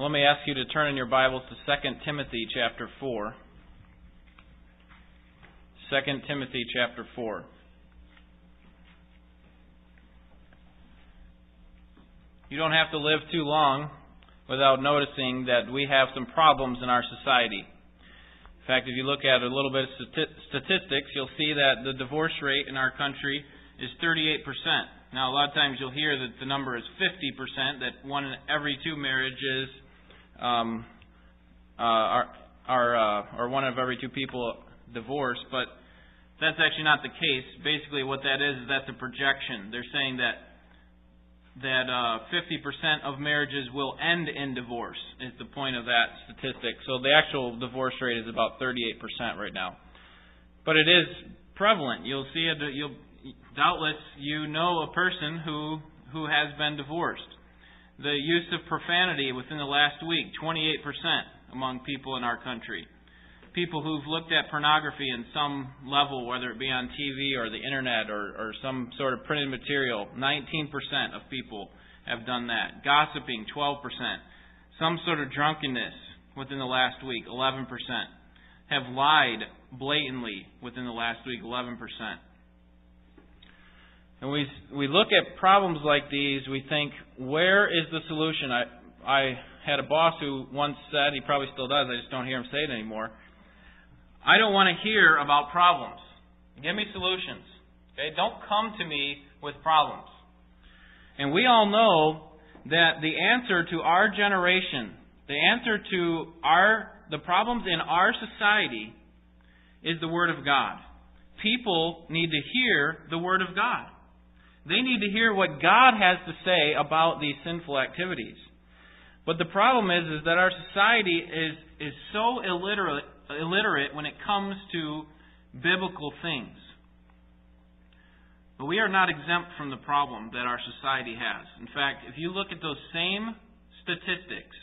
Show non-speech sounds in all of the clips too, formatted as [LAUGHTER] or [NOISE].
Let me ask you to turn in your Bibles to 2 Timothy chapter 4. 2 Timothy chapter 4. You don't have to live too long without noticing that we have some problems in our society. In fact, if you look at a little bit of statistics, you'll see that the divorce rate in our country is 38%. Now, a lot of times you'll hear that the number is 50%, that one in every two marriages um, uh, are, are uh, or one of every two people divorced, but that's actually not the case. Basically, what that is is that's a projection. They're saying that that uh, 50% of marriages will end in divorce is the point of that statistic. So the actual divorce rate is about 38% right now, but it is prevalent. You'll see it. You'll doubtless you know a person who who has been divorced. The use of profanity within the last week, 28% among people in our country. People who've looked at pornography in some level, whether it be on TV or the internet or, or some sort of printed material, 19% of people have done that. Gossiping, 12%. Some sort of drunkenness within the last week, 11%. Have lied blatantly within the last week, 11%. And we we look at problems like these, we think, where is the solution? I I had a boss who once said, he probably still does, I just don't hear him say it anymore. I don't want to hear about problems. Give me solutions. Okay? Don't come to me with problems. And we all know that the answer to our generation, the answer to our the problems in our society is the word of God. People need to hear the word of God. They need to hear what God has to say about these sinful activities. But the problem is, is that our society is, is so illiterate, illiterate when it comes to biblical things. But we are not exempt from the problem that our society has. In fact, if you look at those same statistics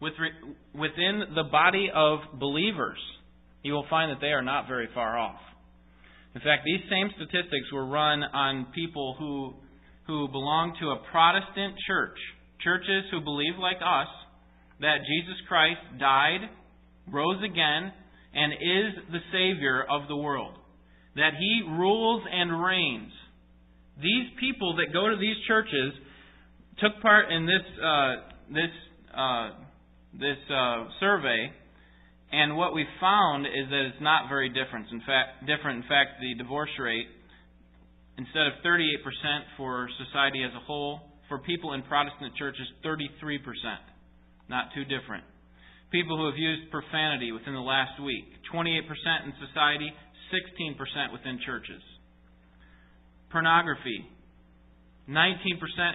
within the body of believers, you will find that they are not very far off. In fact, these same statistics were run on people who, who belong to a Protestant church, churches who believe like us that Jesus Christ died, rose again, and is the Savior of the world, that He rules and reigns. These people that go to these churches took part in this uh, this uh, this uh, survey and what we found is that it's not very different. In fact, different. In fact, the divorce rate, instead of 38% for society as a whole, for people in Protestant churches, 33%. Not too different. People who have used profanity within the last week, 28% in society, 16% within churches. Pornography, 19%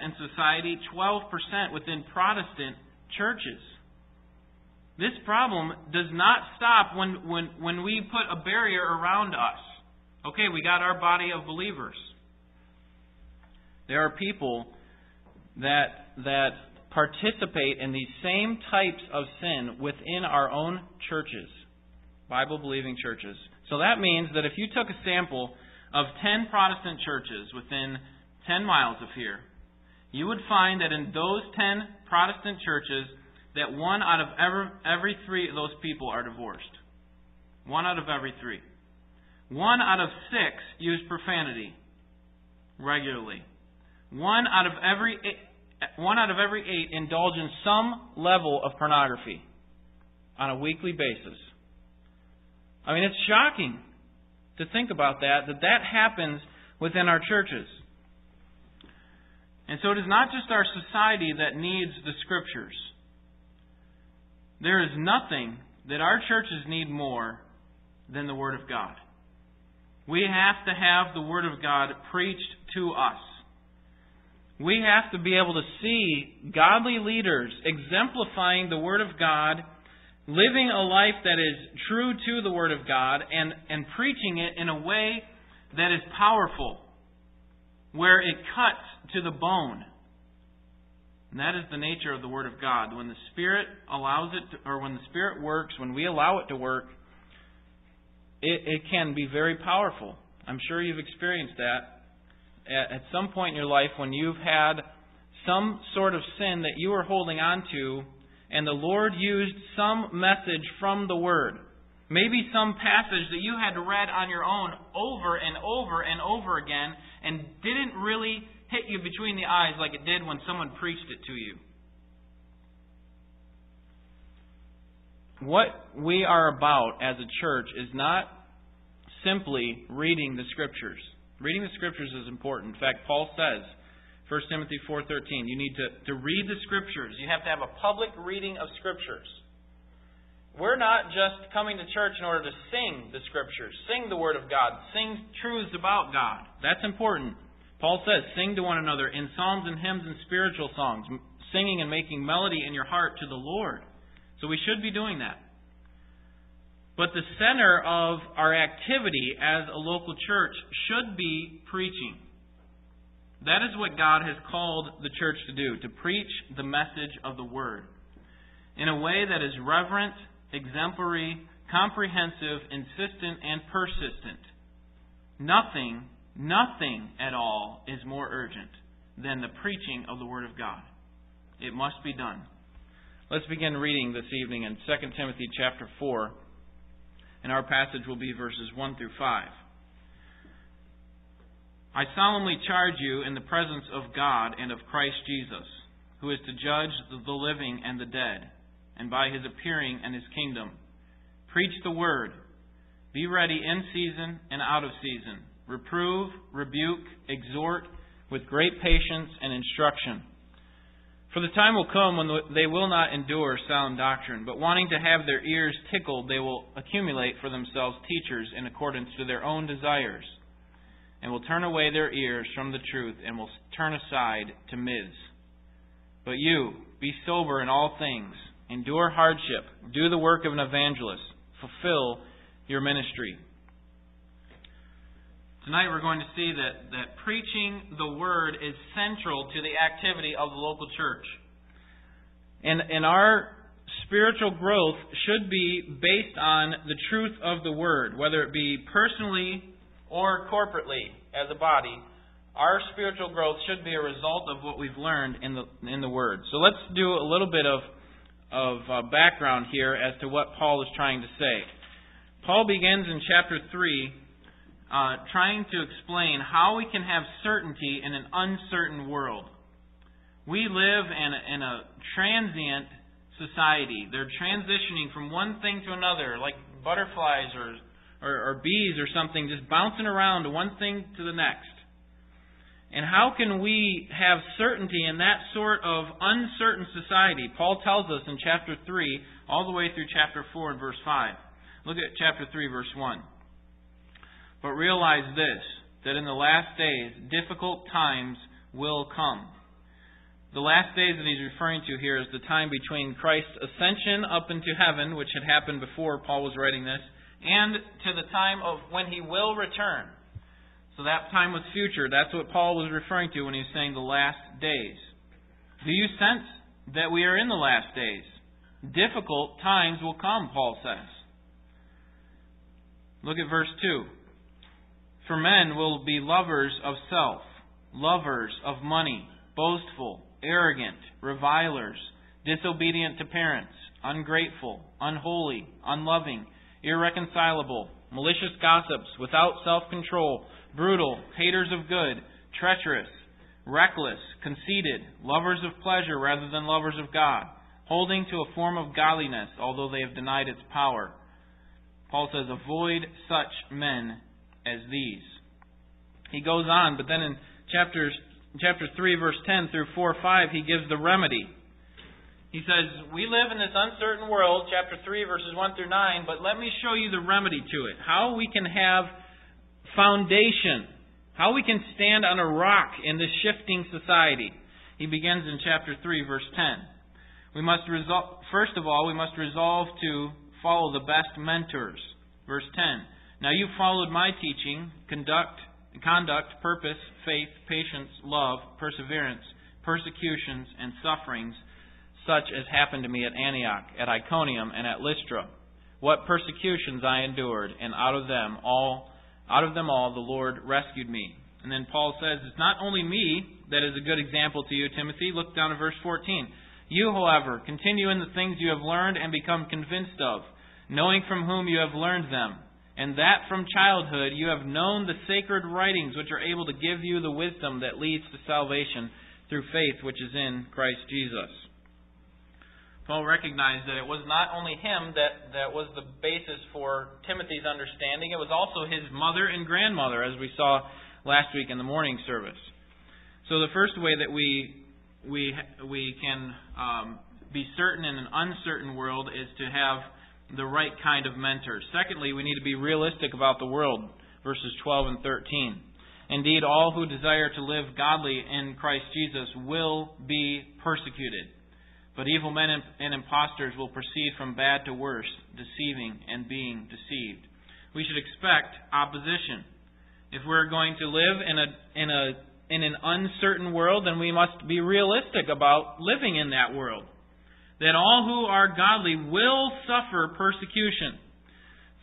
in society, 12% within Protestant churches. This problem does not stop when, when, when we put a barrier around us. Okay, we got our body of believers. There are people that, that participate in these same types of sin within our own churches, Bible believing churches. So that means that if you took a sample of 10 Protestant churches within 10 miles of here, you would find that in those 10 Protestant churches, that one out of every, every three of those people are divorced. One out of every three. One out of six use profanity regularly. One out of every eight, one out of every eight indulge in some level of pornography on a weekly basis. I mean, it's shocking to think about that, that that happens within our churches. And so it is not just our society that needs the Scriptures. There is nothing that our churches need more than the Word of God. We have to have the Word of God preached to us. We have to be able to see godly leaders exemplifying the Word of God, living a life that is true to the Word of God, and, and preaching it in a way that is powerful, where it cuts to the bone. And that is the nature of the Word of God. When the Spirit allows it, to, or when the Spirit works, when we allow it to work, it, it can be very powerful. I'm sure you've experienced that at, at some point in your life when you've had some sort of sin that you were holding on to, and the Lord used some message from the Word. Maybe some passage that you had read on your own over and over and over again and didn't really hit you between the eyes like it did when someone preached it to you. What we are about as a church is not simply reading the scriptures. Reading the scriptures is important. In fact, Paul says, 1 Timothy 4:13, you need to, to read the scriptures. You have to have a public reading of scriptures. We're not just coming to church in order to sing the scriptures, sing the word of God, sing truths about God. That's important. Paul says, sing to one another in psalms and hymns and spiritual songs, singing and making melody in your heart to the Lord. So we should be doing that. But the center of our activity as a local church should be preaching. That is what God has called the church to do, to preach the message of the Word in a way that is reverent, exemplary, comprehensive, insistent, and persistent. Nothing, nothing at all is more urgent than the preaching of the Word of God. It must be done. Let's begin reading this evening in 2 Timothy chapter 4 and our passage will be verses 1 through 5. I solemnly charge you in the presence of God and of Christ Jesus, who is to judge the living and the dead, and by his appearing and his kingdom. Preach the word. Be ready in season and out of season. Reprove, rebuke, exhort with great patience and instruction. For the time will come when they will not endure sound doctrine, but wanting to have their ears tickled, they will accumulate for themselves teachers in accordance to their own desires, and will turn away their ears from the truth, and will turn aside to myths. But you, be sober in all things, endure hardship, do the work of an evangelist, fulfill your ministry. Tonight we're going to see that, that preaching the Word is central to the activity of the local church. And, and our spiritual growth should be based on the truth of the Word, whether it be personally or corporately as a body. Our spiritual growth should be a result of what we've learned in the, in the Word. So let's do a little bit of, of uh, background here as to what Paul is trying to say. Paul begins in chapter 3 uh, trying to explain how we can have certainty in an uncertain world. We live in a, in a transient society. They're transitioning from one thing to another, like butterflies or, or, or bees or something, just bouncing around one thing to the next. And how can we have certainty in that sort of uncertain society? Paul tells us in chapter 3, all the way through chapter 4 and verse 5. Look at chapter 3, verse 1. But realize this that in the last days, difficult times will come. The last days that he's referring to here is the time between Christ's ascension up into heaven, which had happened before Paul was writing this, and to the time of when he will return. So that time was future. That's what Paul was referring to when he was saying the last days. Do you sense that we are in the last days? Difficult times will come, Paul says. Look at verse 2. For men will be lovers of self, lovers of money, boastful, arrogant, revilers, disobedient to parents, ungrateful, unholy, unloving, irreconcilable, malicious gossips, without self control, brutal, haters of good, treacherous, reckless, conceited, lovers of pleasure rather than lovers of God, holding to a form of godliness, although they have denied its power. Paul says, Avoid such men as these. He goes on, but then in chapters, chapter 3, verse 10 through 4 5, he gives the remedy. He says, We live in this uncertain world, chapter 3, verses 1 through 9, but let me show you the remedy to it. How we can have foundation, how we can stand on a rock in this shifting society. He begins in chapter 3, verse 10. We must resolve, first of all, we must resolve to follow the best mentors. Verse 10. Now you followed my teaching, conduct, conduct, purpose, faith, patience, love, perseverance, persecutions, and sufferings, such as happened to me at Antioch, at Iconium, and at Lystra. What persecutions I endured, and out of them all, out of them all, the Lord rescued me. And then Paul says, It's not only me that is a good example to you, Timothy. Look down at verse 14. You, however, continue in the things you have learned and become convinced of, knowing from whom you have learned them, and that from childhood you have known the sacred writings which are able to give you the wisdom that leads to salvation through faith which is in Christ Jesus. Paul recognized that it was not only him that, that was the basis for Timothy's understanding, it was also his mother and grandmother, as we saw last week in the morning service. So the first way that we we we can um, be certain in an uncertain world is to have the right kind of mentor. Secondly, we need to be realistic about the world. Verses 12 and 13. Indeed, all who desire to live godly in Christ Jesus will be persecuted. But evil men and impostors will proceed from bad to worse, deceiving and being deceived. We should expect opposition. If we're going to live in a in a in an uncertain world, then we must be realistic about living in that world. That all who are godly will suffer persecution.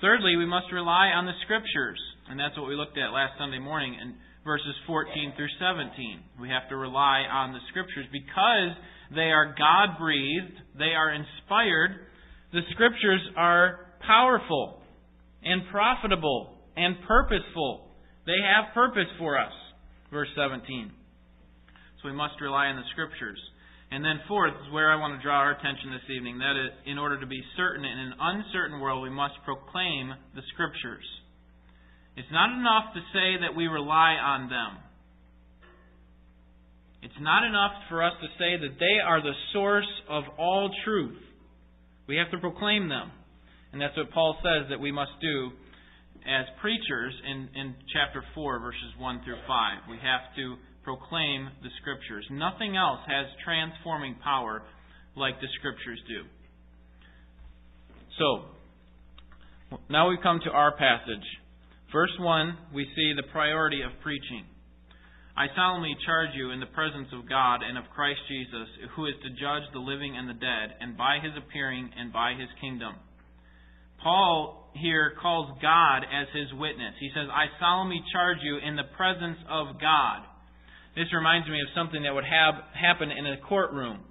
Thirdly, we must rely on the Scriptures. And that's what we looked at last Sunday morning in verses 14 through 17. We have to rely on the Scriptures because they are God breathed, they are inspired. The Scriptures are powerful and profitable and purposeful. They have purpose for us verse 17. So we must rely on the Scriptures. And then, fourth, is where I want to draw our attention this evening. That in order to be certain in an uncertain world, we must proclaim the Scriptures. It's not enough to say that we rely on them. It's not enough for us to say that they are the source of all truth. We have to proclaim them. And that's what Paul says that we must do as preachers in, in chapter 4, verses 1 through 5. We have to proclaim the Scriptures. Nothing else has transforming power like the Scriptures do. So, now we come to our passage. Verse 1, we see the priority of preaching. I solemnly charge you in the presence of God and of Christ Jesus, who is to judge the living and the dead, and by his appearing and by his kingdom. Paul here calls God as his witness. He says, I solemnly charge you in the presence of God. This reminds me of something that would have happen in a courtroom.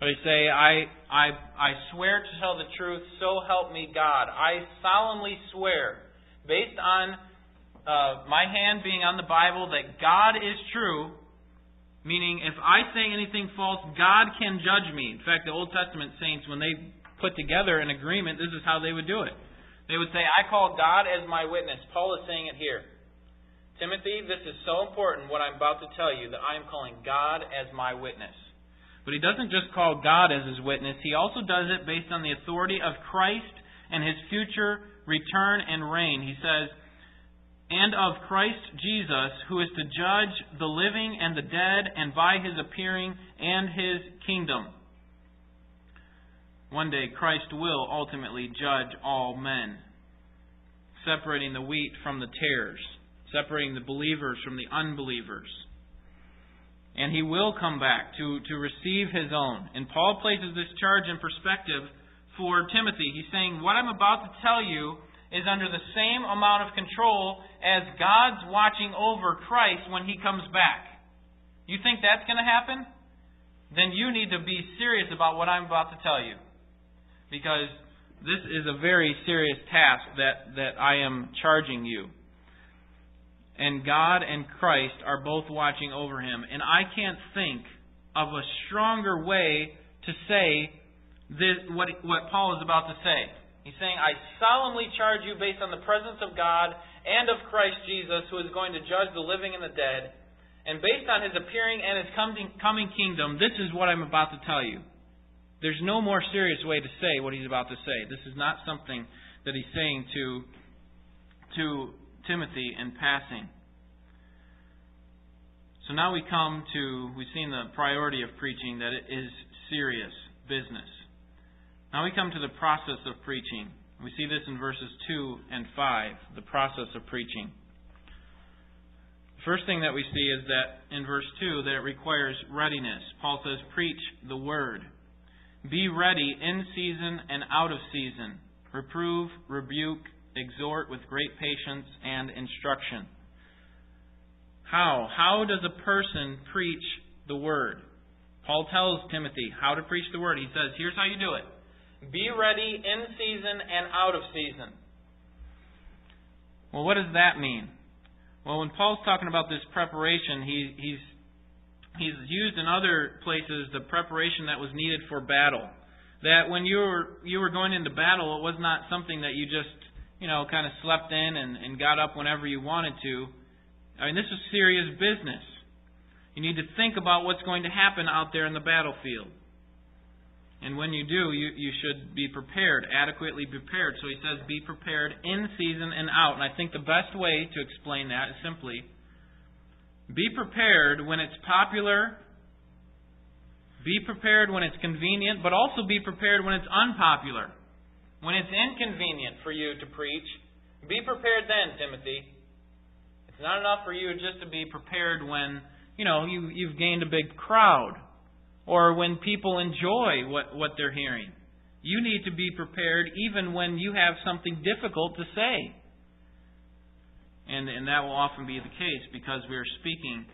They say, I, I, I swear to tell the truth, so help me God. I solemnly swear, based on uh, my hand being on the Bible, that God is true, meaning if I say anything false, God can judge me. In fact, the Old Testament saints, when they put together an agreement, this is how they would do it. They would say, I call God as my witness. Paul is saying it here. Timothy, this is so important, what I'm about to tell you, that I am calling God as my witness. But he doesn't just call God as his witness, he also does it based on the authority of Christ and his future return and reign. He says, and of Christ Jesus, who is to judge the living and the dead, and by his appearing and his kingdom. One day Christ will ultimately judge all men, separating the wheat from the tares, separating the believers from the unbelievers. And he will come back to, to receive his own. And Paul places this charge in perspective for Timothy. He's saying, What I'm about to tell you is under the same amount of control as God's watching over Christ when he comes back. You think that's going to happen? Then you need to be serious about what I'm about to tell you because this is a very serious task that, that I am charging you. And God and Christ are both watching over him. And I can't think of a stronger way to say this, what, what Paul is about to say. He's saying, I solemnly charge you based on the presence of God and of Christ Jesus, who is going to judge the living and the dead, and based on his appearing and his coming, coming kingdom, this is what I'm about to tell you. There's no more serious way to say what he's about to say. This is not something that he's saying to, to Timothy in passing. So now we come to, we've seen the priority of preaching, that it is serious business. Now we come to the process of preaching. We see this in verses 2 and 5, the process of preaching. The first thing that we see is that in verse 2 that it requires readiness. Paul says, Preach the word. Be ready in season and out of season. Reprove, rebuke, exhort with great patience and instruction. How? How does a person preach the word? Paul tells Timothy how to preach the word. He says, here's how you do it be ready in season and out of season. Well, what does that mean? Well, when Paul's talking about this preparation, he, he's he's used in other places the preparation that was needed for battle. That when you were you were going into battle, it was not something that you just you know kind of slept in and, and got up whenever you wanted to. I mean, this is serious business. You need to think about what's going to happen out there in the battlefield. And when you do, you, you should be prepared, adequately prepared. So he says, be prepared in season and out. And I think the best way to explain that is simply be prepared when it's popular. Be prepared when it's convenient, but also be prepared when it's unpopular. When it's inconvenient for you to preach, be prepared then, Timothy. It's not enough for you just to be prepared when, you know, you, you've gained a big crowd or when people enjoy what, what they're hearing. You need to be prepared even when you have something difficult to say. And, and that will often be the case because we are speaking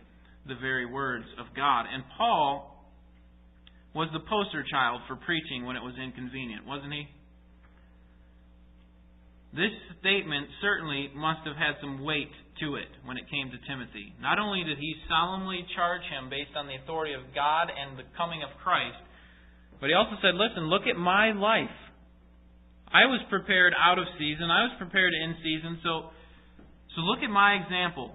the very words of God. And Paul was the poster child for preaching when it was inconvenient, wasn't he? This statement certainly must have had some weight to it when it came to Timothy. Not only did he solemnly charge him based on the authority of God and the coming of Christ, but he also said, Listen, look at my life. I was prepared out of season, I was prepared in season, so so look at my example.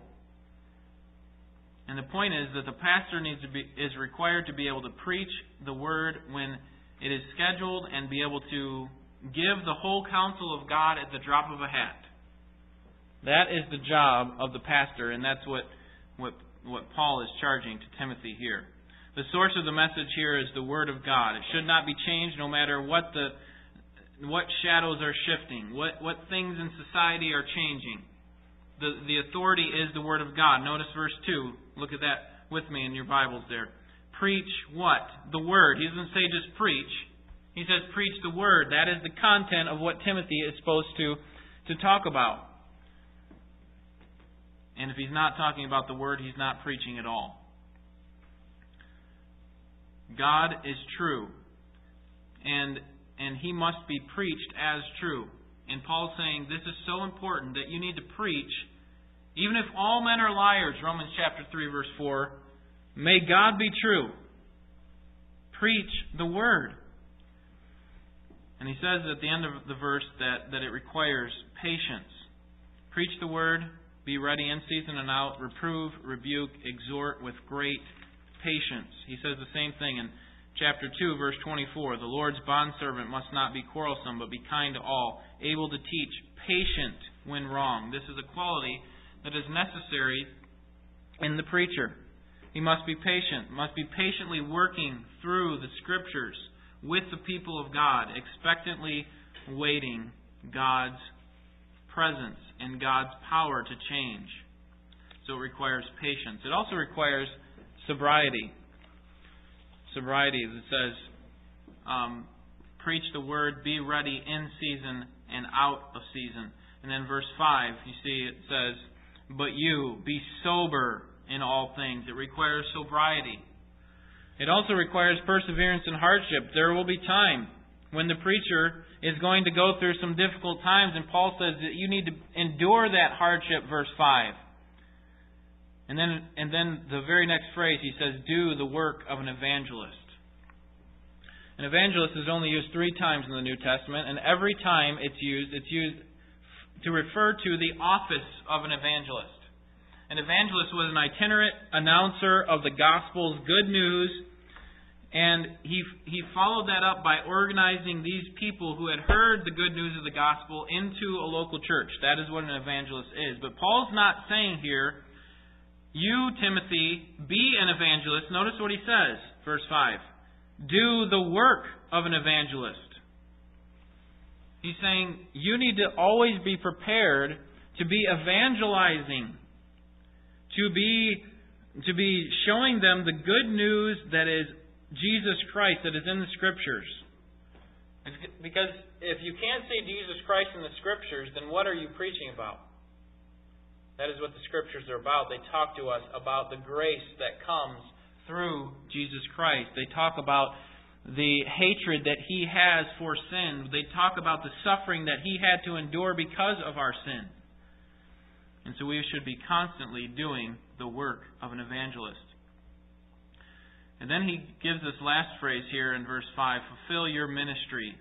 And the point is that the pastor needs to be is required to be able to preach the word when it is scheduled and be able to give the whole counsel of God at the drop of a hat. That is the job of the pastor, and that's what what what Paul is charging to Timothy here. The source of the message here is the word of God. It should not be changed no matter what the what shadows are shifting, what what things in society are changing the, the authority is the Word of God. Notice verse 2. Look at that with me in your Bibles there. Preach what? The Word. He doesn't say just preach. He says preach the Word. That is the content of what Timothy is supposed to, to talk about. And if he's not talking about the Word, he's not preaching at all. God is true. And, and he must be preached as true. And Paul's saying this is so important that you need to preach, even if all men are liars, Romans chapter 3, verse 4. May God be true. Preach the word. And he says at the end of the verse that, that it requires patience. Preach the word, be ready in season and out, reprove, rebuke, exhort with great patience. He says the same thing in chapter 2, verse 24. The Lord's bondservant must not be quarrelsome, but be kind to all, able to teach, patient when wrong. This is a quality that is necessary in the preacher. He must be patient, must be patiently working through the Scriptures with the people of God, expectantly waiting God's presence and God's power to change. So it requires patience. It also requires sobriety sobriety. It says, um, preach the word, be ready in season and out of season. And then verse 5, you see it says, but you, be sober in all things. It requires sobriety. It also requires perseverance and hardship. There will be time when the preacher is going to go through some difficult times, and Paul says that you need to endure that hardship, verse 5. And then, and then the very next phrase, he says, do the work of an evangelist. An evangelist is only used three times in the New Testament, and every time it's used, it's used to refer to the office of an evangelist. An evangelist was an itinerant announcer of the gospel's good news, and he, he followed that up by organizing these people who had heard the good news of the gospel into a local church. That is what an evangelist is. But Paul's not saying here you, Timothy, be an evangelist. Notice what he says, verse 5. Do the work of an evangelist. He's saying you need to always be prepared to be evangelizing, to be, to be showing them the good news that is Jesus Christ, that is in the Scriptures. Because if you can't see Jesus Christ in the Scriptures, then what are you preaching about? That is what the Scriptures are about. They talk to us about the grace that comes through Jesus Christ. They talk about the hatred that he has for sin. They talk about the suffering that he had to endure because of our sin. And so we should be constantly doing the work of an evangelist. And then he gives this last phrase here in verse 5 fulfill your ministry.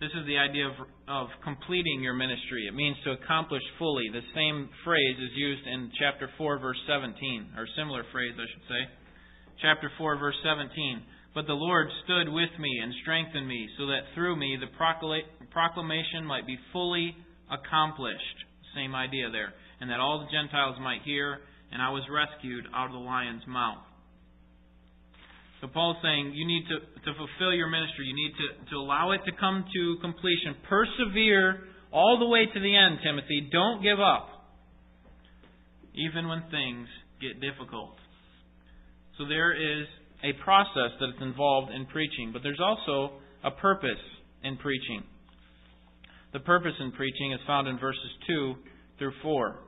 This is the idea of, of completing your ministry. It means to accomplish fully. The same phrase is used in chapter 4, verse 17, or similar phrase, I should say. Chapter 4, verse 17. But the Lord stood with me and strengthened me, so that through me the proclamation might be fully accomplished. Same idea there. And that all the Gentiles might hear, and I was rescued out of the lion's mouth. So Paul's saying you need to, to fulfill your ministry. You need to, to allow it to come to completion. Persevere all the way to the end, Timothy. Don't give up, even when things get difficult. So there is a process that is involved in preaching, but there's also a purpose in preaching. The purpose in preaching is found in verses 2 through 4.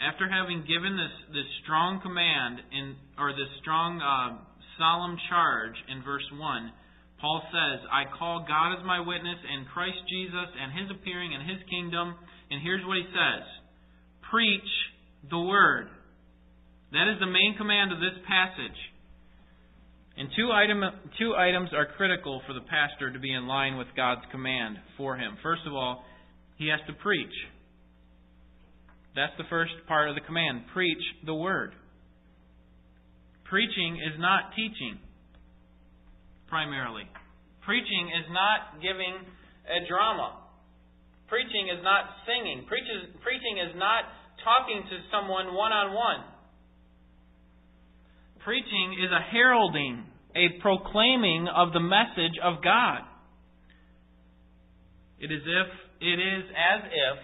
After having given this, this strong command in or this strong uh, solemn charge in verse 1, Paul says, I call God as my witness and Christ Jesus and his appearing and his kingdom. And here's what he says Preach the word. That is the main command of this passage. And two, item, two items are critical for the pastor to be in line with God's command for him. First of all, he has to preach. That's the first part of the command. Preach the word. Preaching is not teaching, primarily. Preaching is not giving a drama. Preaching is not singing. Preaching is not talking to someone one on one. Preaching is a heralding, a proclaiming of the message of God. It is if it is as if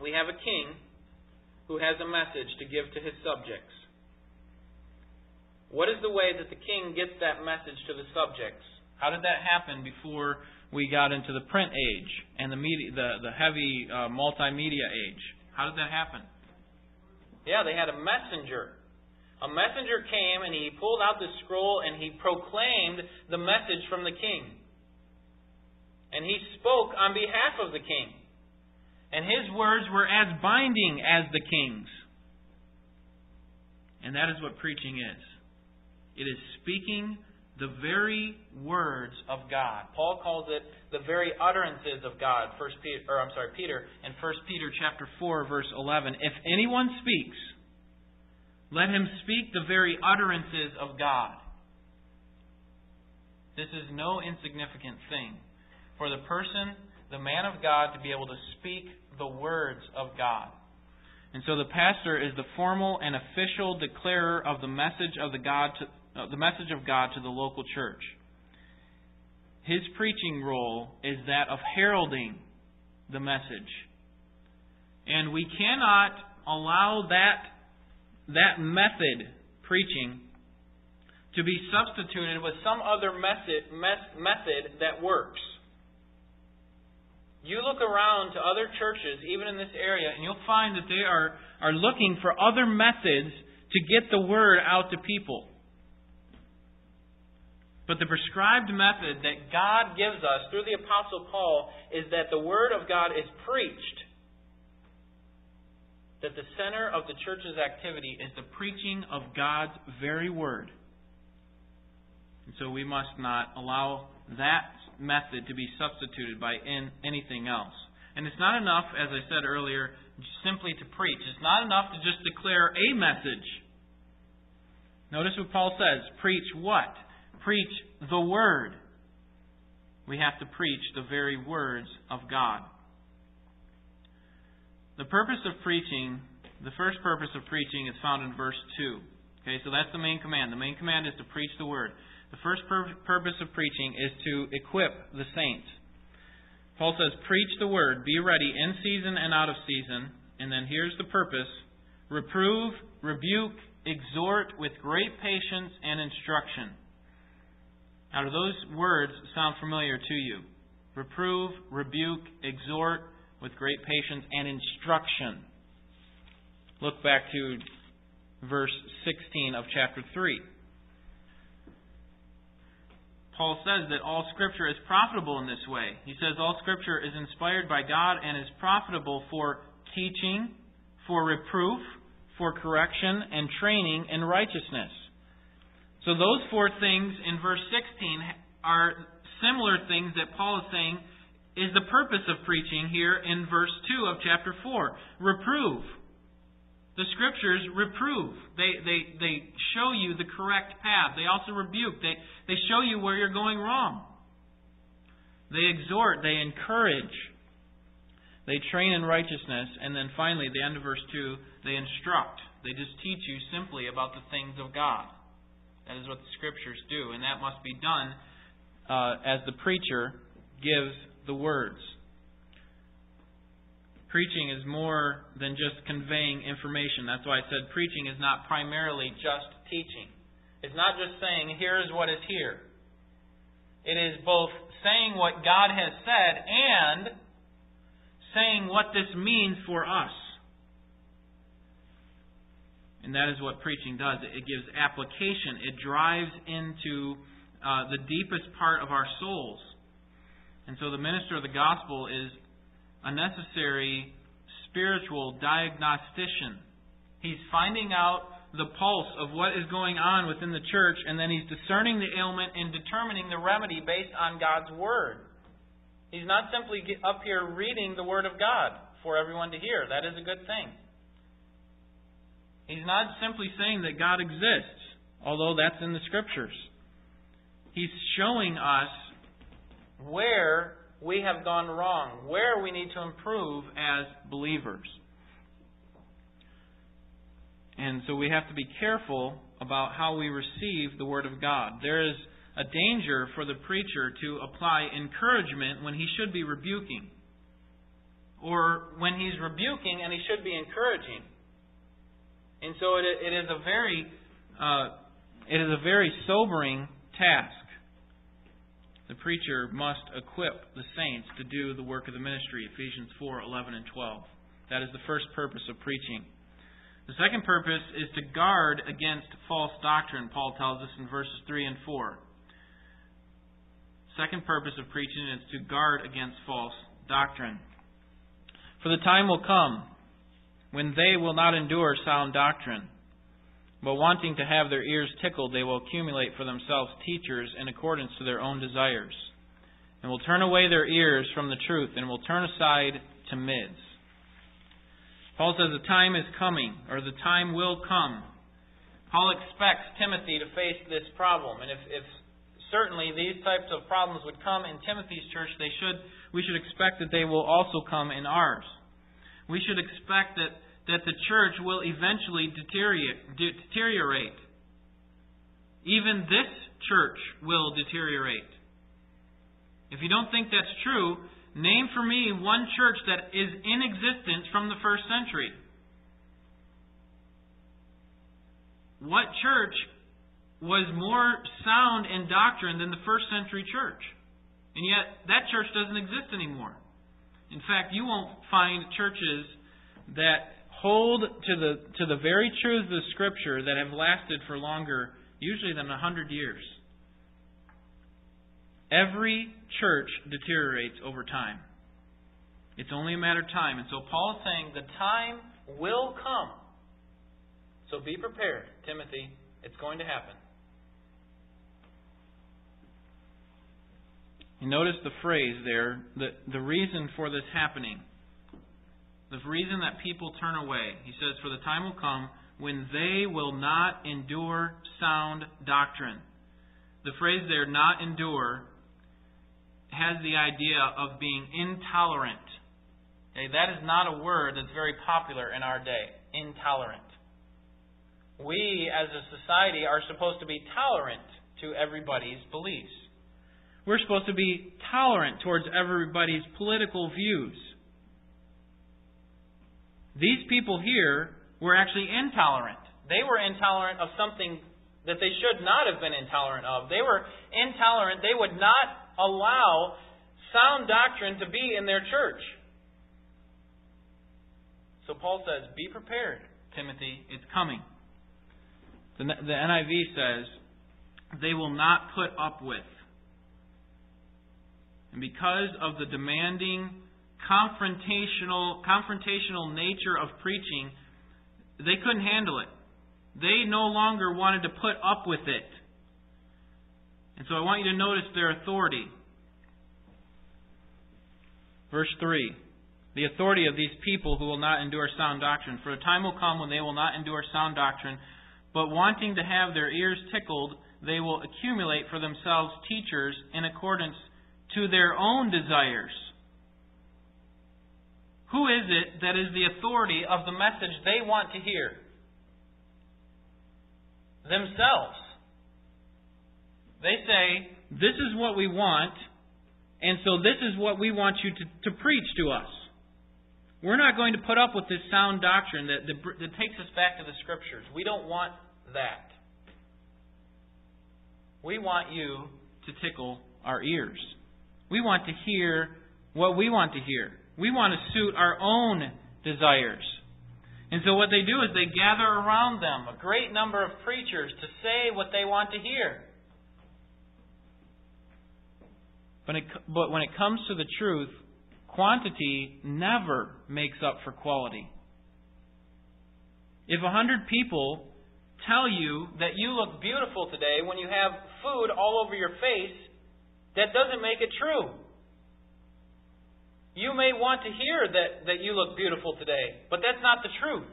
we have a king who has a message to give to his subjects. What is the way that the king gets that message to the subjects? How did that happen before we got into the print age and the media, the, the heavy uh, multimedia age? How did that happen? Yeah, they had a messenger a messenger came and he pulled out the scroll and he proclaimed the message from the king. And he spoke on behalf of the king. And his words were as binding as the king's. And that is what preaching is. It is speaking the very words of God. Paul calls it the very utterances of God. First Peter, or I'm sorry, Peter in 1 Peter chapter 4 verse 11. If anyone speaks, let him speak the very utterances of God. This is no insignificant thing for the person, the man of God, to be able to speak the words of God. And so the pastor is the formal and official declarer of the message of the God to, uh, the message of God to the local church. His preaching role is that of heralding the message. And we cannot allow that that method, preaching, to be substituted with some other method, method that works. You look around to other churches, even in this area, and you'll find that they are, are looking for other methods to get the word out to people. But the prescribed method that God gives us through the Apostle Paul is that the Word of God is preached that the center of the church's activity is the preaching of God's very word. And so we must not allow that method to be substituted by in anything else. And it's not enough, as I said earlier, simply to preach. It's not enough to just declare a message. Notice what Paul says preach what? Preach the word. We have to preach the very words of God. The purpose of preaching, the first purpose of preaching is found in verse 2. Okay, so that's the main command. The main command is to preach the word. The first pur- purpose of preaching is to equip the saints. Paul says, Preach the word, be ready in season and out of season. And then here's the purpose reprove, rebuke, exhort with great patience and instruction. Now, do those words sound familiar to you? Reprove, rebuke, exhort, with great patience and instruction. Look back to verse 16 of chapter 3. Paul says that all Scripture is profitable in this way. He says all Scripture is inspired by God and is profitable for teaching, for reproof, for correction, and training in righteousness. So those four things in verse 16 are similar things that Paul is saying is the purpose of preaching here in verse 2 of chapter 4. Reprove, the scriptures reprove. They, they, they show you the correct path. They also rebuke. They, they show you where you're going wrong. They exhort. They encourage. They train in righteousness. And then finally, the end of verse 2, they instruct. They just teach you simply about the things of God. That is what the scriptures do. And that must be done uh, as the preacher gives the words. Preaching is more than just conveying information. That's why I said preaching is not primarily just teaching. It's not just saying, here is what is here. It is both saying what God has said and saying what this means for us. And that is what preaching does. It gives application, it drives into uh, the deepest part of our souls. And so the minister of the gospel is a necessary spiritual diagnostician. He's finding out the pulse of what is going on within the church, and then he's discerning the ailment and determining the remedy based on God's Word. He's not simply up here reading the Word of God for everyone to hear. That is a good thing. He's not simply saying that God exists, although that's in the Scriptures. He's showing us where we have gone wrong, where we need to improve as believers. And so we have to be careful about how we receive the Word of God. There is a danger for the preacher to apply encouragement when he should be rebuking, or when he's rebuking and he should be encouraging. And so it, it is a very uh, it is a very sobering task the preacher must equip the saints to do the work of the ministry, Ephesians 4 11 and 12. That is the first purpose of preaching. The second purpose is to guard against false doctrine, Paul tells us in verses 3 and 4. Second purpose of preaching is to guard against false doctrine. For the time will come when they will not endure sound doctrine but wanting to have their ears tickled, they will accumulate for themselves teachers in accordance to their own desires, and will turn away their ears from the truth, and will turn aside to myths. Paul says the time is coming, or the time will come. Paul expects Timothy to face this problem, and if, if certainly these types of problems would come in Timothy's church, they should we should expect that they will also come in ours. We should expect that that the church will eventually deteriorate. Even this church will deteriorate. If you don't think that's true, name for me one church that is in existence from the first century. What church was more sound in doctrine than the first century church? And yet, that church doesn't exist anymore. In fact, you won't find churches that hold to the to the very truths of Scripture that have lasted for longer, usually than a hundred years. Every church deteriorates over time. It's only a matter of time. And so Paul is saying the time will come. So be prepared, Timothy. It's going to happen. You notice the phrase there, the, the reason for this happening. The reason that people turn away, he says, for the time will come when they will not endure sound doctrine. The phrase there, not endure, has the idea of being intolerant. Okay, that is not a word that's very popular in our day. Intolerant. We, as a society, are supposed to be tolerant to everybody's beliefs. We're supposed to be tolerant towards everybody's political views. These people here were actually intolerant. They were intolerant of something that they should not have been intolerant of. They were intolerant. They would not allow sound doctrine to be in their church. So Paul says, Be prepared, Timothy. It's coming. The, the NIV says, they will not put up with. And because of the demanding, confrontational, confrontational nature of preaching, they couldn't handle it. They no longer wanted to put up with it. And so I want you to notice their authority. Verse 3 The authority of these people who will not endure sound doctrine. For a time will come when they will not endure sound doctrine, but wanting to have their ears tickled, they will accumulate for themselves teachers in accordance to their own desires. Who is it that is the authority of the message they want to hear? Themselves. They say, This is what we want, and so this is what we want you to, to preach to us. We're not going to put up with this sound doctrine that, that, that takes us back to the Scriptures. We don't want that. We want you to tickle our ears. We want to hear what we want to hear. We want to suit our own desires. And so what they do is they gather around them a great number of preachers to say what they want to hear. But, it, but when it comes to the truth, quantity never makes up for quality. If a hundred people tell you that you look beautiful today when you have food all over your face, that doesn't make it true. You may want to hear that, that you look beautiful today, but that's not the truth.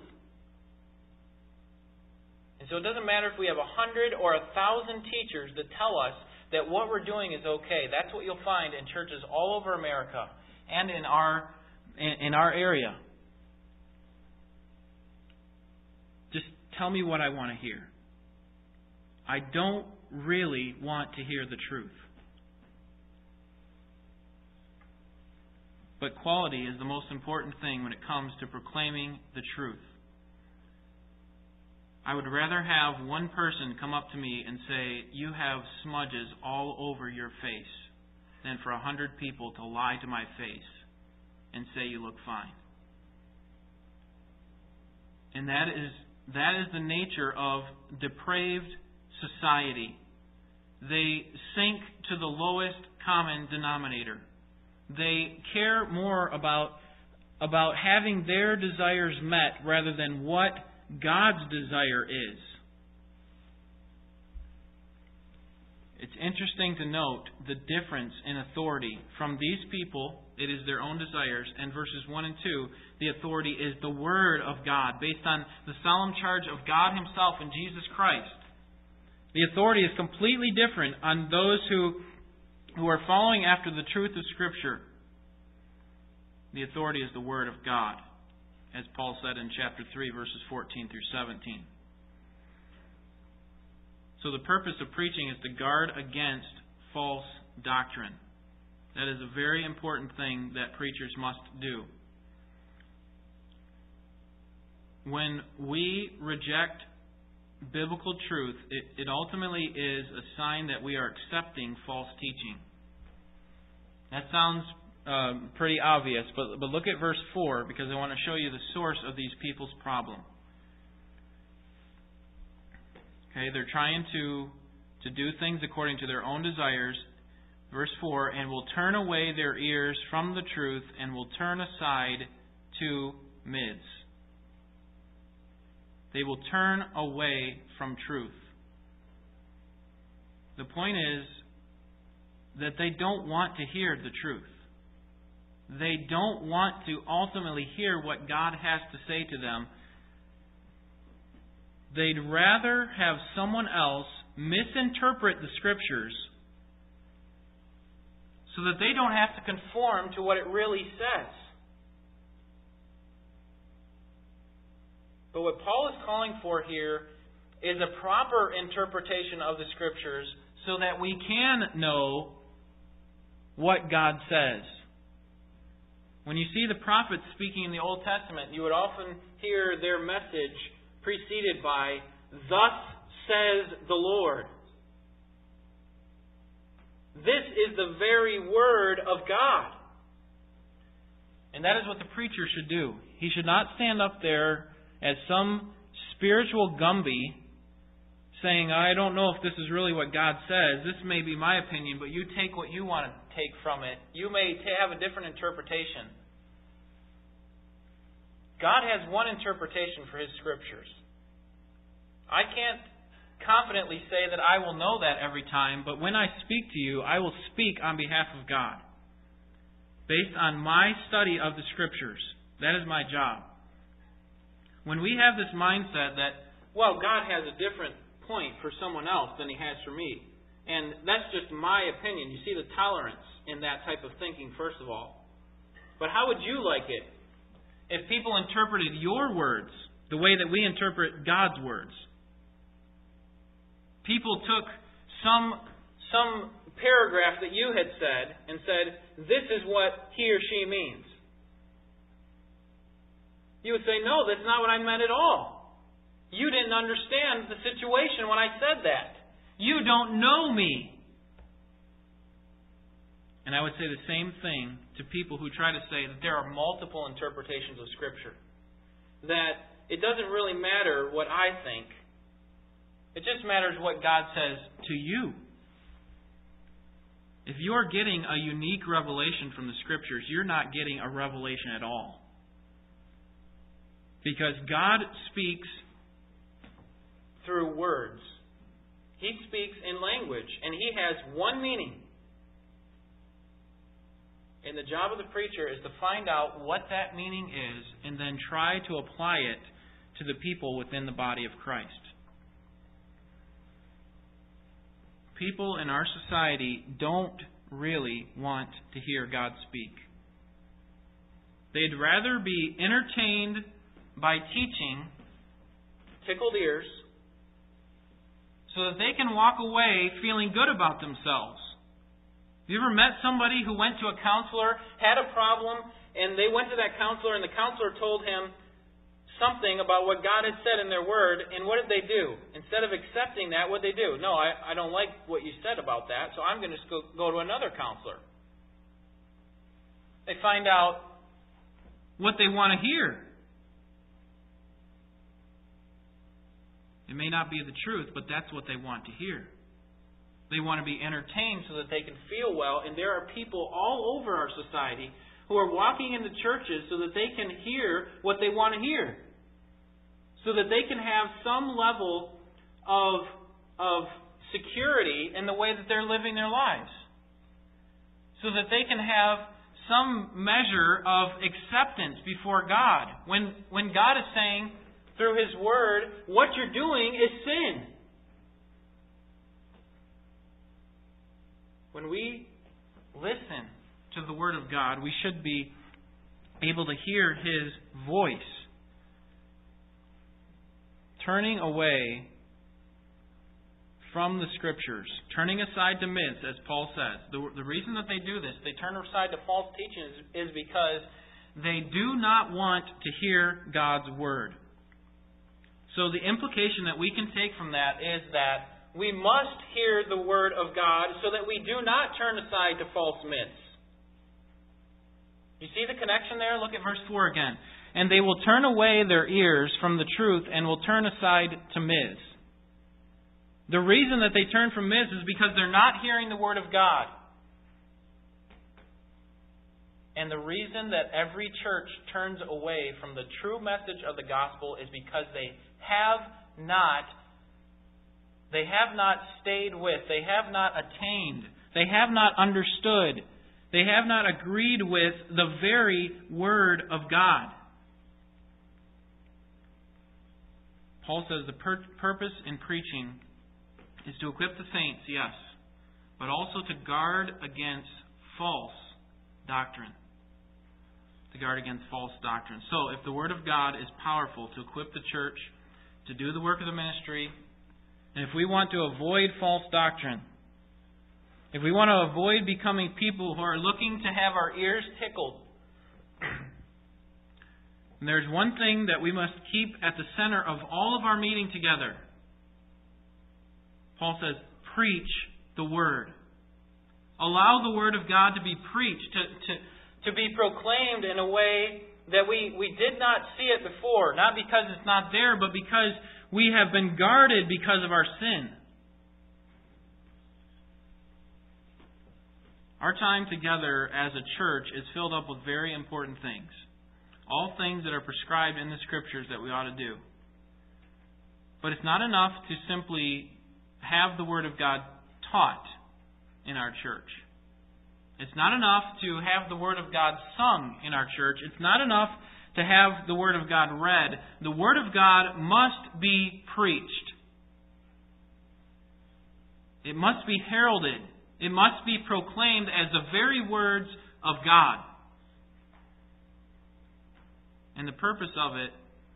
And so it doesn't matter if we have a hundred or a thousand teachers that tell us that what we're doing is okay. That's what you'll find in churches all over America and in our in, in our area. Just tell me what I want to hear. I don't really want to hear the truth. But quality is the most important thing when it comes to proclaiming the truth. I would rather have one person come up to me and say, You have smudges all over your face, than for a hundred people to lie to my face and say you look fine. And that is that is the nature of depraved society. They sink to the lowest common denominator. They care more about, about having their desires met rather than what God's desire is. It's interesting to note the difference in authority from these people, it is their own desires, and verses 1 and 2, the authority is the Word of God, based on the solemn charge of God Himself and Jesus Christ. The authority is completely different on those who, who are following after the truth of Scripture. The authority is the Word of God, as Paul said in chapter 3, verses 14 through 17. So the purpose of preaching is to guard against false doctrine. That is a very important thing that preachers must do. When we reject biblical truth, it, it ultimately is a sign that we are accepting false teaching. That sounds um, pretty obvious, but, but look at verse 4 because I want to show you the source of these people's problem. Okay, they're trying to to do things according to their own desires. Verse 4 And will turn away their ears from the truth and will turn aside to myths. They will turn away from truth. The point is that they don't want to hear the truth. They don't want to ultimately hear what God has to say to them They'd rather have someone else misinterpret the Scriptures so that they don't have to conform to what it really says. But what Paul is calling for here is a proper interpretation of the Scriptures so that we can know what God says. When you see the prophets speaking in the Old Testament, you would often hear their message preceded by, Thus says the Lord. This is the very word of God. And that is what the preacher should do. He should not stand up there as some spiritual Gumby saying, I don't know if this is really what God says. This may be my opinion, but you take what you want to take from it. You may have a different interpretation. God has one interpretation for His Scriptures. I can't confidently say that I will know that every time, but when I speak to you, I will speak on behalf of God. Based on my study of the Scriptures. That is my job. When we have this mindset that, well, God has a different point for someone else than He has for me, and that's just my opinion. You see the tolerance in that type of thinking, first of all. But how would you like it if people interpreted your words the way that we interpret God's words? people took some some paragraph that you had said and said, This is what he or she means. You would say, No, that's not what I meant at all. You didn't understand the situation when I said that. You don't know me. And I would say the same thing to people who try to say that there are multiple interpretations of Scripture. That it doesn't really matter what I think it just matters what God says to you. If you're getting a unique revelation from the Scriptures, you're not getting a revelation at all. Because God speaks through words. He speaks in language, and He has one meaning. And the job of the preacher is to find out what that meaning is and then try to apply it to the people within the body of Christ. people in our society don't really want to hear God speak. They'd rather be entertained by teaching, tickled ears, so that they can walk away feeling good about themselves. Have you ever met somebody who went to a counselor, had a problem, and they went to that counselor, and the counselor told him, something about what God had said in their word, and what did they do? Instead of accepting that, what did they do? No, I, I don't like what you said about that, so I'm going to go, go to another counselor. They find out what they want to hear. It may not be the truth, but that's what they want to hear. They want to be entertained so that they can feel well, and there are people all over our society who are walking into churches so that they can hear what they want to hear. So that they can have some level of, of security in the way that they're living their lives. So that they can have some measure of acceptance before God. When, when God is saying through His Word, what you're doing is sin. When we listen to the Word of God, we should be able to hear His voice. Turning away from the Scriptures, turning aside to myths, as Paul says. The, the reason that they do this, they turn aside to false teachings, is because they do not want to hear God's Word. So the implication that we can take from that is that we must hear the Word of God so that we do not turn aside to false myths. You see the connection there? Look at verse 4 again. And they will turn away their ears from the truth and will turn aside to myths. The reason that they turn from myths is because they're not hearing the Word of God. And the reason that every church turns away from the true message of the gospel is because they have not they have not stayed with, they have not attained, they have not understood they have not agreed with the very Word of God. Paul says the pur- purpose in preaching is to equip the saints, yes, but also to guard against false doctrine. To guard against false doctrine. So, if the Word of God is powerful to equip the church to do the work of the ministry, and if we want to avoid false doctrine, if we want to avoid becoming people who are looking to have our ears tickled, [CLEARS THROAT] there's one thing that we must keep at the center of all of our meeting together. Paul says, preach the Word. Allow the Word of God to be preached, to, to, to be proclaimed in a way that we, we did not see it before. Not because it's not there, but because We have been guarded because of our sin. Our time together as a church is filled up with very important things. All things that are prescribed in the Scriptures that we ought to do. But it's not enough to simply have the Word of God taught in our church. It's not enough to have the Word of God sung in our church. It's not enough to have the Word of God read. The Word of God must be preached. It must be heralded. It must be proclaimed as the very words of God. And the purpose of it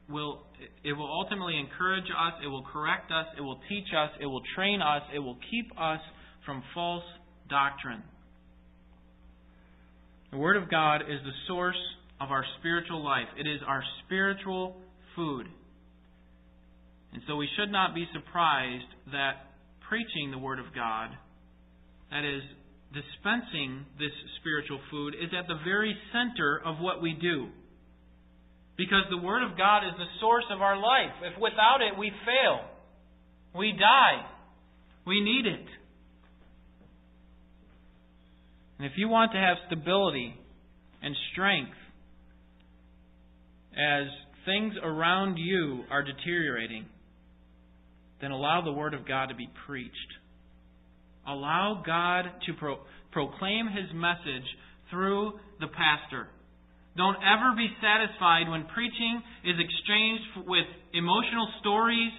will it will ultimately encourage us, it will correct us, it will teach us, it will train us, it will keep us from false doctrine. The Word of God is the source of our spiritual life. It is our spiritual food. And so we should not be surprised that preaching the Word of God, that is, dispensing this spiritual food, is at the very center of what we do. Because the Word of God is the source of our life. If without it we fail, we die, we need it. And if you want to have stability and strength as things around you are deteriorating, then allow the Word of God to be preached. Allow God to pro- proclaim His message through the pastor. Don't ever be satisfied when preaching is exchanged with emotional stories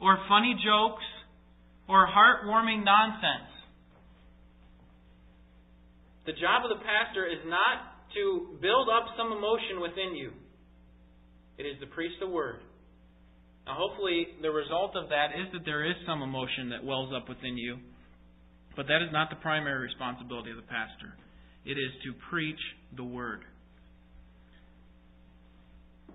or funny jokes or heartwarming nonsense. The job of the pastor is not to build up some emotion within you. It is to preach the word. Now, hopefully, the result of that is that there is some emotion that wells up within you. But that is not the primary responsibility of the pastor. It is to preach the word.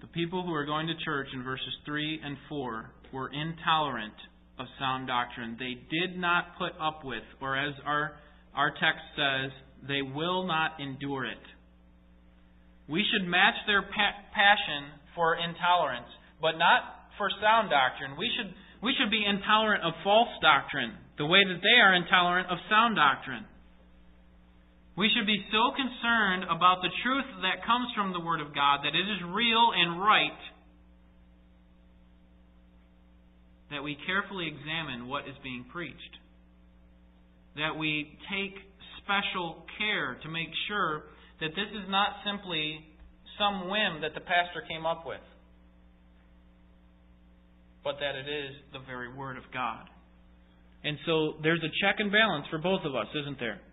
The people who are going to church in verses 3 and 4 were intolerant of sound doctrine. They did not put up with, or as our, our text says, they will not endure it. We should match their pa- passion for intolerance, but not for sound doctrine. We should, we should be intolerant of false doctrine, the way that they are intolerant of sound doctrine. We should be so concerned about the truth that comes from the Word of God, that it is real and right, that we carefully examine what is being preached. That we take special care to make sure that this is not simply some whim that the pastor came up with, but that it is the very Word of God. And so there's a check and balance for both of us, isn't there?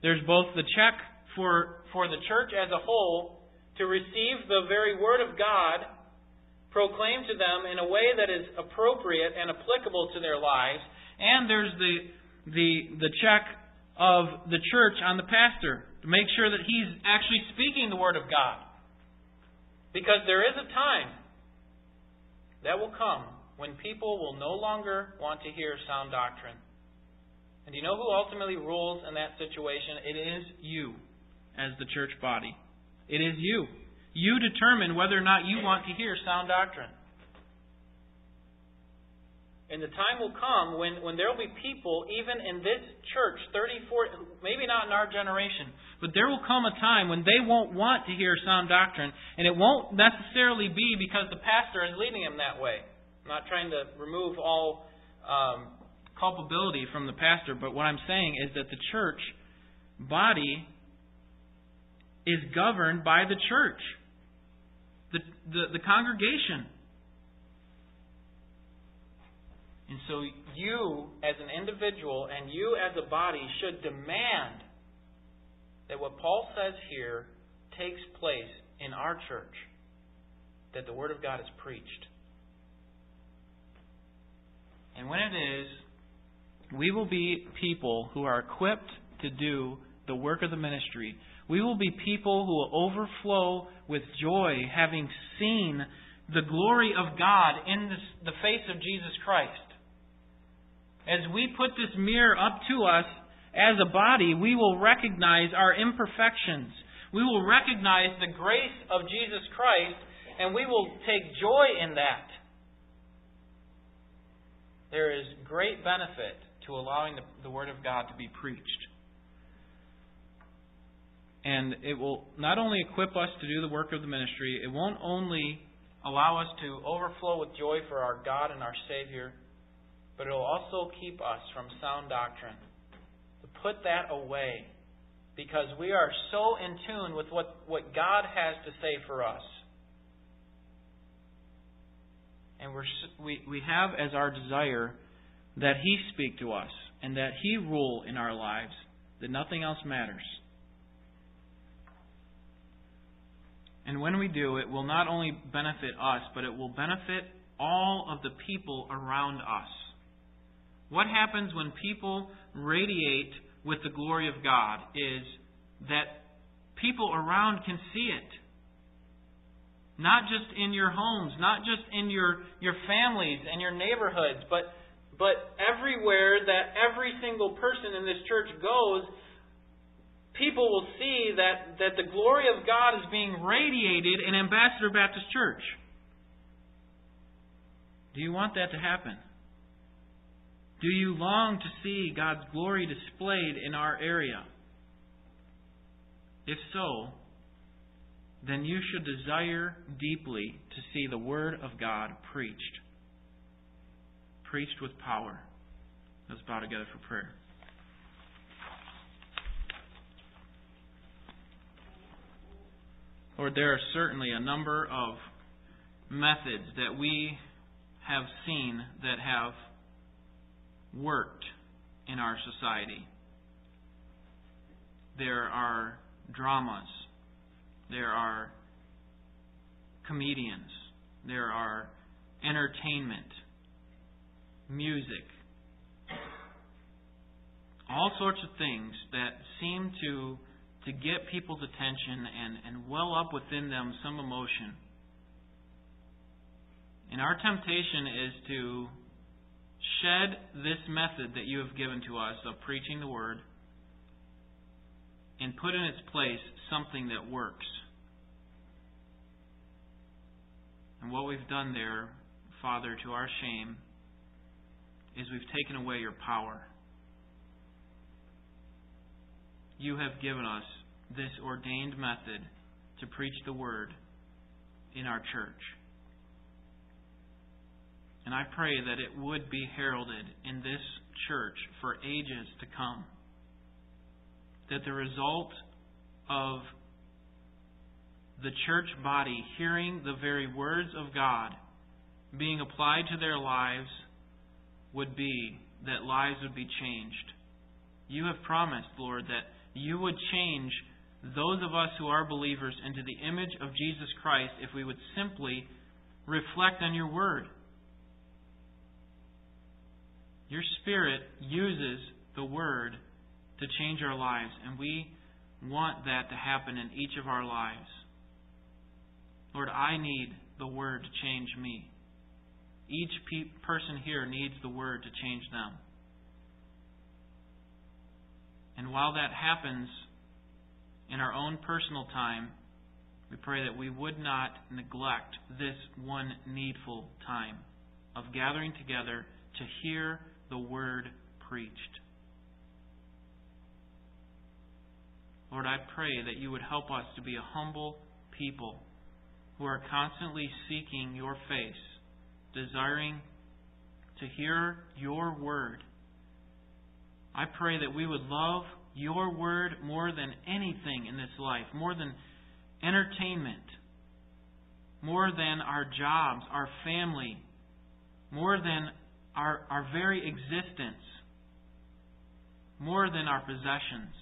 There's both the check for, for the church as a whole to receive the very Word of God proclaimed to them in a way that is appropriate and applicable to their lives, and there's the, the, the check of the church on the pastor to make sure that he's actually speaking the Word of God. Because there is a time that will come when people will no longer want to hear sound doctrine. And you know who ultimately rules in that situation? It is you, as the church body. It is you. You determine whether or not you want to hear sound doctrine. And the time will come when, when there will be people, even in this church, 34, maybe not in our generation, but there will come a time when they won't want to hear sound doctrine, and it won't necessarily be because the pastor is leading them that way. I'm not trying to remove all um, culpability from the pastor, but what I'm saying is that the church body is governed by the church, the, the, the congregation. And so you, as an individual, and you as a body, should demand that what Paul says here takes place in our church, that the Word of God is preached. And when it is, we will be people who are equipped to do the work of the ministry. We will be people who will overflow with joy, having seen the glory of God in the face of Jesus Christ as we put this mirror up to us as a body, we will recognize our imperfections. We will recognize the grace of Jesus Christ, and we will take joy in that. there is great benefit to allowing the, the Word of God to be preached. And it will not only equip us to do the work of the ministry, it won't only allow us to overflow with joy for our God and our Savior, but it will also keep us from sound doctrine. To put that away, because we are so in tune with what, what God has to say for us. And we're, we, we have as our desire that He speak to us and that He rule in our lives, that nothing else matters. And when we do, it will not only benefit us, but it will benefit all of the people around us. What happens when people radiate with the glory of God is that people around can see it. Not just in your homes, not just in your, your families and your neighborhoods, but, but everywhere that every single person in this church goes, people will see that, that the glory of God is being radiated in Ambassador Baptist Church. Do you want that to happen? Do you long to see God's glory displayed in our area? If so, then you should desire deeply to see the Word of God preached. Preached with power. Let's bow together for prayer. Lord, there are certainly a number of methods that we have seen that have worked in our society. There are dramas. There are comedians. There are entertainment, music, all sorts of things that seem to to get people's attention and, and well up within them some emotion. And our temptation is to shed this method that you have given to us of preaching the Word and put in its place something that works. And what we've done there, Father, to our shame, is we've taken away your power. You have given us this ordained method to preach the Word in our church. And I pray that it would be heralded in this church for ages to come. That the result of the church body hearing the very words of God being applied to their lives would be that lives would be changed. You have promised, Lord, that you would change those of us who are believers into the image of Jesus Christ if we would simply reflect on your word. Your Spirit uses the word to change our lives, and we want that to happen in each of our lives. Lord, I need the word to change me. Each pe- person here needs the word to change them. And while that happens, in our own personal time, we pray that we would not neglect this one needful time of gathering together to hear the word preached. Lord, I pray that you would help us to be a humble people who are constantly seeking your face, desiring to hear your word. I pray that we would love your word more than anything in this life, more than entertainment, more than our jobs, our family, more than our, our very existence, more than our possessions.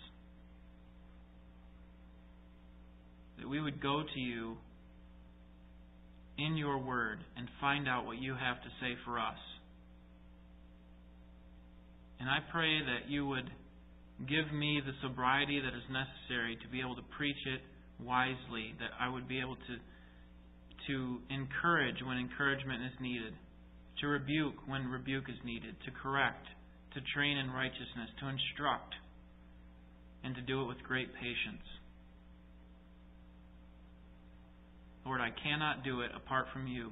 That we would go to you in your word and find out what you have to say for us. And I pray that you would Give me the sobriety that is necessary to be able to preach it wisely, that I would be able to, to encourage when encouragement is needed, to rebuke when rebuke is needed, to correct, to train in righteousness, to instruct, and to do it with great patience. Lord, I cannot do it apart from you,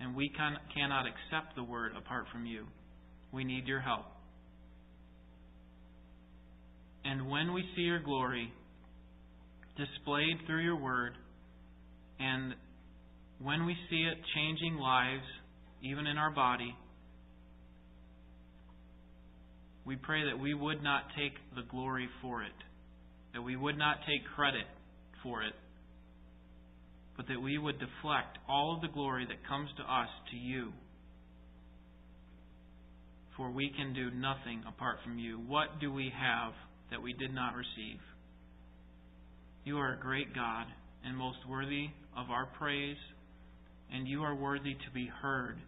and we can, cannot accept the word apart from you. we need your help. And when we see your glory displayed through your word, and when we see it changing lives, even in our body, we pray that we would not take the glory for it, that we would not take credit for it, but that we would deflect all of the glory that comes to us to you. For we can do nothing apart from you. What do we have that we did not receive? You are a great God and most worthy of our praise, and you are worthy to be heard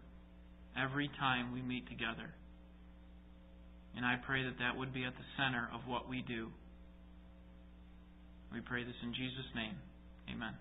every time we meet together. And I pray that that would be at the center of what we do. We pray this in Jesus' name. Amen.